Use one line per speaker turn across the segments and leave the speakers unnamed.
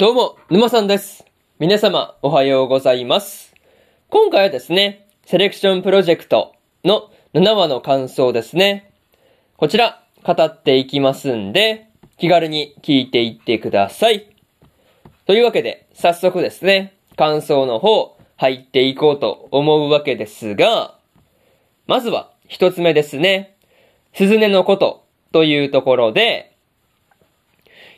どうも、沼さんです。皆様、おはようございます。今回はですね、セレクションプロジェクトの7話の感想ですね。こちら、語っていきますんで、気軽に聞いていってください。というわけで、早速ですね、感想の方、入っていこうと思うわけですが、まずは、一つ目ですね。鈴音のことというところで、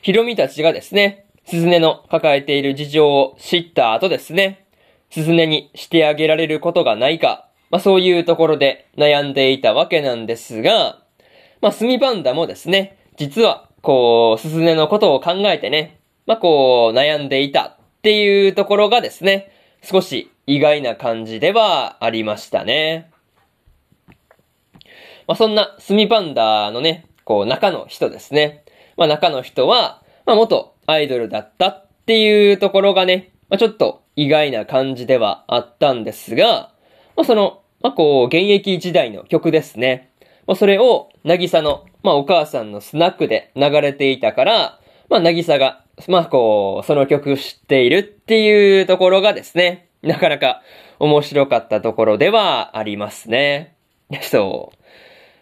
ヒロミたちがですね、鈴音の抱えている事情を知った後ですね、鈴音にしてあげられることがないか、まあそういうところで悩んでいたわけなんですが、まあスミパンダもですね、実は、こう、鈴音のことを考えてね、まあこう、悩んでいたっていうところがですね、少し意外な感じではありましたね。まあそんなスミパンダのね、こう中の人ですね。まあ中の人は、まあ元アイドルだったっていうところがね、まあちょっと意外な感じではあったんですが、まあその、まあこう、現役時代の曲ですね。まあそれを、なぎさの、まあお母さんのスナックで流れていたから、まあなぎさが、まあこう、その曲知っているっていうところがですね、なかなか面白かったところではありますね。そう。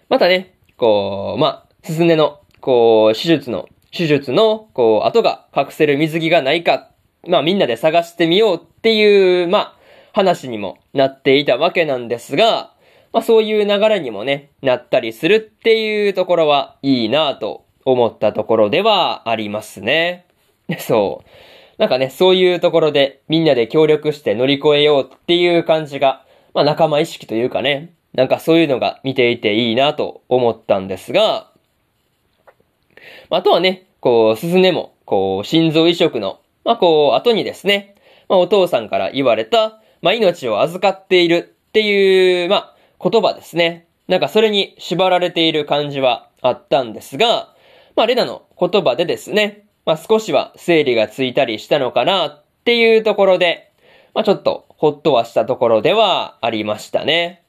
またね、こう、まあ、すずねの、こう、手術の、手術の、こう、跡が隠せる水着がないか、まあみんなで探してみようっていう、まあ、話にもなっていたわけなんですが、まあそういう流れにもね、なったりするっていうところはいいなと思ったところではありますね。そう。なんかね、そういうところでみんなで協力して乗り越えようっていう感じが、まあ仲間意識というかね、なんかそういうのが見ていていいなと思ったんですが、あとはね、こう、鈴音も、こう、心臓移植の、まあこう、後にですね、まあお父さんから言われた、まあ命を預かっているっていう、まあ言葉ですね。なんかそれに縛られている感じはあったんですが、まあレナの言葉でですね、まあ少しは整理がついたりしたのかなっていうところで、まあちょっとほっとはしたところではありましたね。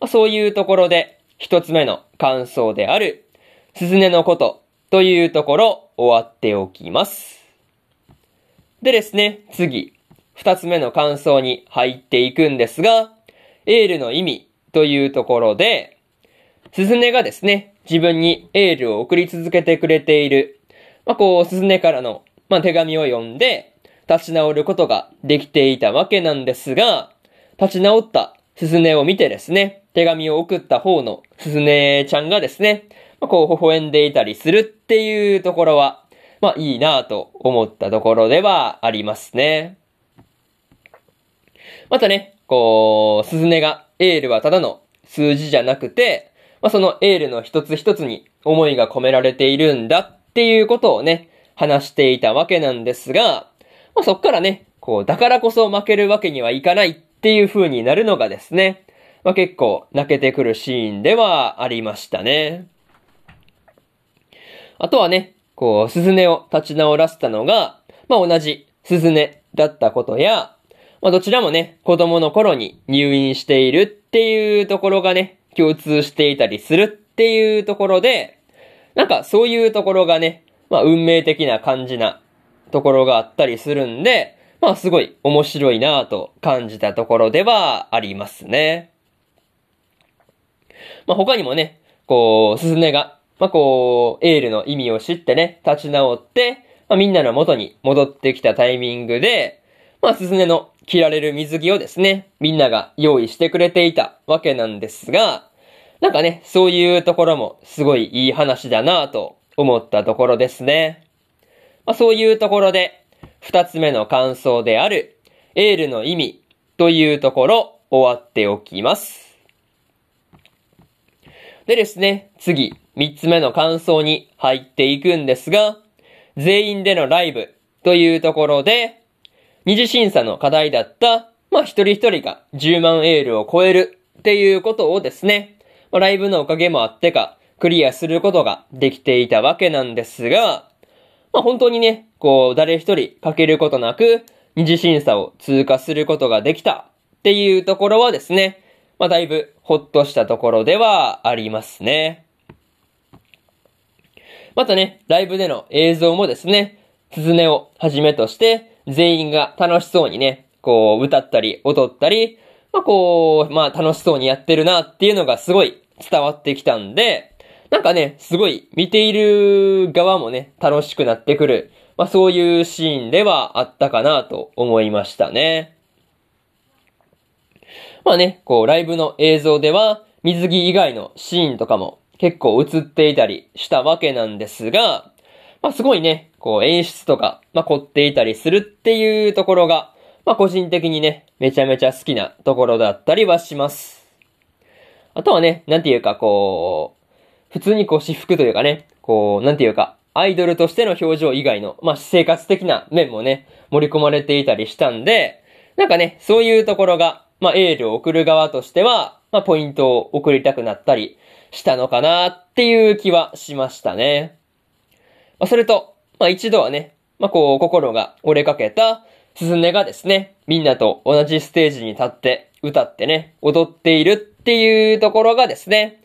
まあ、そういうところで一つ目の感想である、鈴音のことというところ終わっておきます。でですね、次、二つ目の感想に入っていくんですが、エールの意味というところで、鈴音がですね、自分にエールを送り続けてくれている、まあ、こう、鈴音からの、まあ、手紙を読んで、立ち直ることができていたわけなんですが、立ち直った鈴音を見てですね、手紙を送った方の鈴音ちゃんがですね、まあ、こう、微笑んでいたりするっていうところは、まあ、いいなと思ったところではありますね。またね、こう、鈴音がエールはただの数字じゃなくて、まあ、そのエールの一つ一つに思いが込められているんだっていうことをね、話していたわけなんですが、まあ、そっからね、こう、だからこそ負けるわけにはいかないっていう風になるのがですね、まあ、結構泣けてくるシーンではありましたね。あとはね、こう、鈴音を立ち直らせたのが、まあ、同じ鈴音だったことや、まあ、どちらもね、子供の頃に入院しているっていうところがね、共通していたりするっていうところで、なんかそういうところがね、まあ運命的な感じなところがあったりするんで、まあすごい面白いなぁと感じたところではありますね。まあ他にもね、こう、鈴音が、まあこう、エールの意味を知ってね、立ち直って、まあみんなの元に戻ってきたタイミングで、まあ鈴音の着られる水着をですね、みんなが用意してくれていたわけなんですが、なんかね、そういうところもすごいいい話だなぁと思ったところですね。まあ、そういうところで、二つ目の感想である、エールの意味というところ終わっておきます。でですね、次、三つ目の感想に入っていくんですが、全員でのライブというところで、二次審査の課題だった、まあ一人一人が10万エールを超えるっていうことをですね、まあ、ライブのおかげもあってか、クリアすることができていたわけなんですが、まあ本当にね、こう、誰一人欠けることなく、二次審査を通過することができたっていうところはですね、まあだいぶほっとしたところではありますね。またね、ライブでの映像もですね、鈴音をはじめとして、全員が楽しそうにね、こう、歌ったり、踊ったり、まあこう、まあ楽しそうにやってるなっていうのがすごい伝わってきたんで、なんかね、すごい見ている側もね、楽しくなってくる、まあそういうシーンではあったかなと思いましたね。まあね、こうライブの映像では水着以外のシーンとかも結構映っていたりしたわけなんですが、まあすごいね、こう演出とか、まあ凝っていたりするっていうところが、まあ個人的にね、めちゃめちゃ好きなところだったりはします。あとはね、なんていうかこう、普通にこう私服というかね、こう、なんていうか、アイドルとしての表情以外の、まあ、生活的な面もね、盛り込まれていたりしたんで、なんかね、そういうところが、まあ、エールを送る側としては、まあ、ポイントを送りたくなったりしたのかなっていう気はしましたね。まあ、それと、まあ、一度はね、まあ、こう、心が折れかけた、鈴音がですね、みんなと同じステージに立って歌ってね、踊っているっていうところがですね、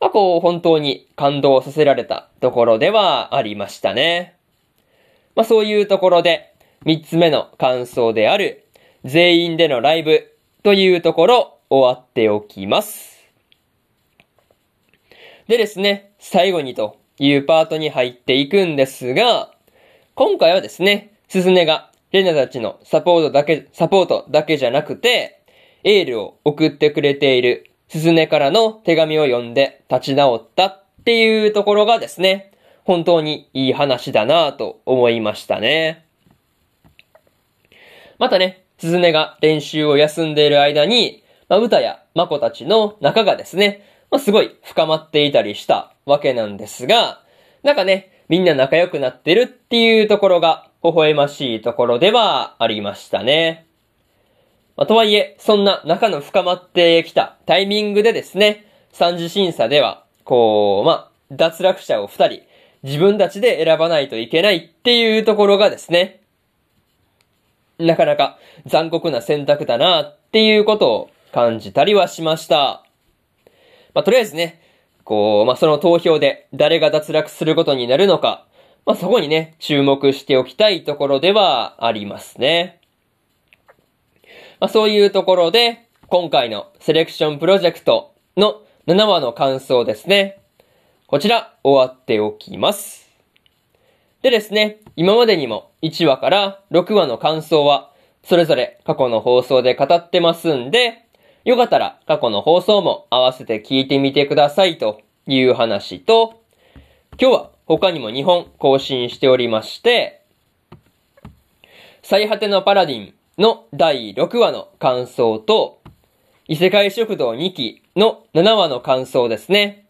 まあ、こう、本当に感動させられたところではありましたね。まあ、そういうところで、三つ目の感想である、全員でのライブというところ、終わっておきます。でですね、最後にというパートに入っていくんですが、今回はですね、すずねがレナたちのサポートだけ、サポートだけじゃなくて、エールを送ってくれているすずねからの手紙を読んで立ち直ったっていうところがですね、本当にいい話だなぁと思いましたね。またね、すずねが練習を休んでいる間に、まあ、歌やまこたちの仲がですね、まあ、すごい深まっていたりしたわけなんですが、なんかね、みんな仲良くなってるっていうところが微笑ましいところではありましたね。まあ、とはいえ、そんな仲の深まってきたタイミングでですね、三次審査では、こう、まあ、脱落者を二人、自分たちで選ばないといけないっていうところがですね、なかなか残酷な選択だなっていうことを感じたりはしました。まあ、とりあえずね、こう、まあ、その投票で誰が脱落することになるのか、まあ、そこにね、注目しておきたいところではありますね。まあ、そういうところで、今回のセレクションプロジェクトの7話の感想ですね。こちら、終わっておきます。でですね、今までにも1話から6話の感想は、それぞれ過去の放送で語ってますんで、よかったら過去の放送も合わせて聞いてみてくださいという話と、今日は他にも2本更新しておりまして、最果てのパラディンの第6話の感想と、異世界食堂2期の7話の感想ですね。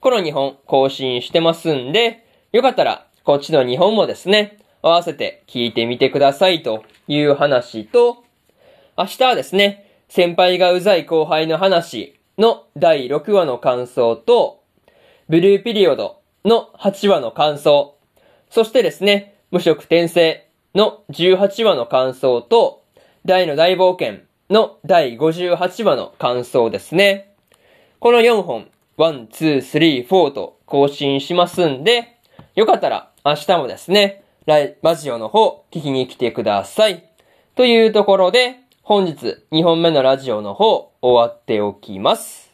この2本更新してますんで、よかったらこっちの2本もですね、合わせて聞いてみてくださいという話と、明日はですね、先輩がうざい後輩の話の第6話の感想と、ブルーピリオドの8話の感想、そしてですね、無職転生の18話の感想と、大の大冒険の第58話の感想ですね。この4本、1、2、3、4と更新しますんで、よかったら明日もですね、ラジオの方聞きに来てください。というところで、本日2本目のラジオの方終わっておきます。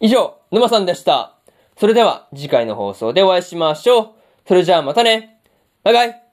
以上、沼さんでした。それでは次回の放送でお会いしましょう。それじゃあまたね。バイバイ。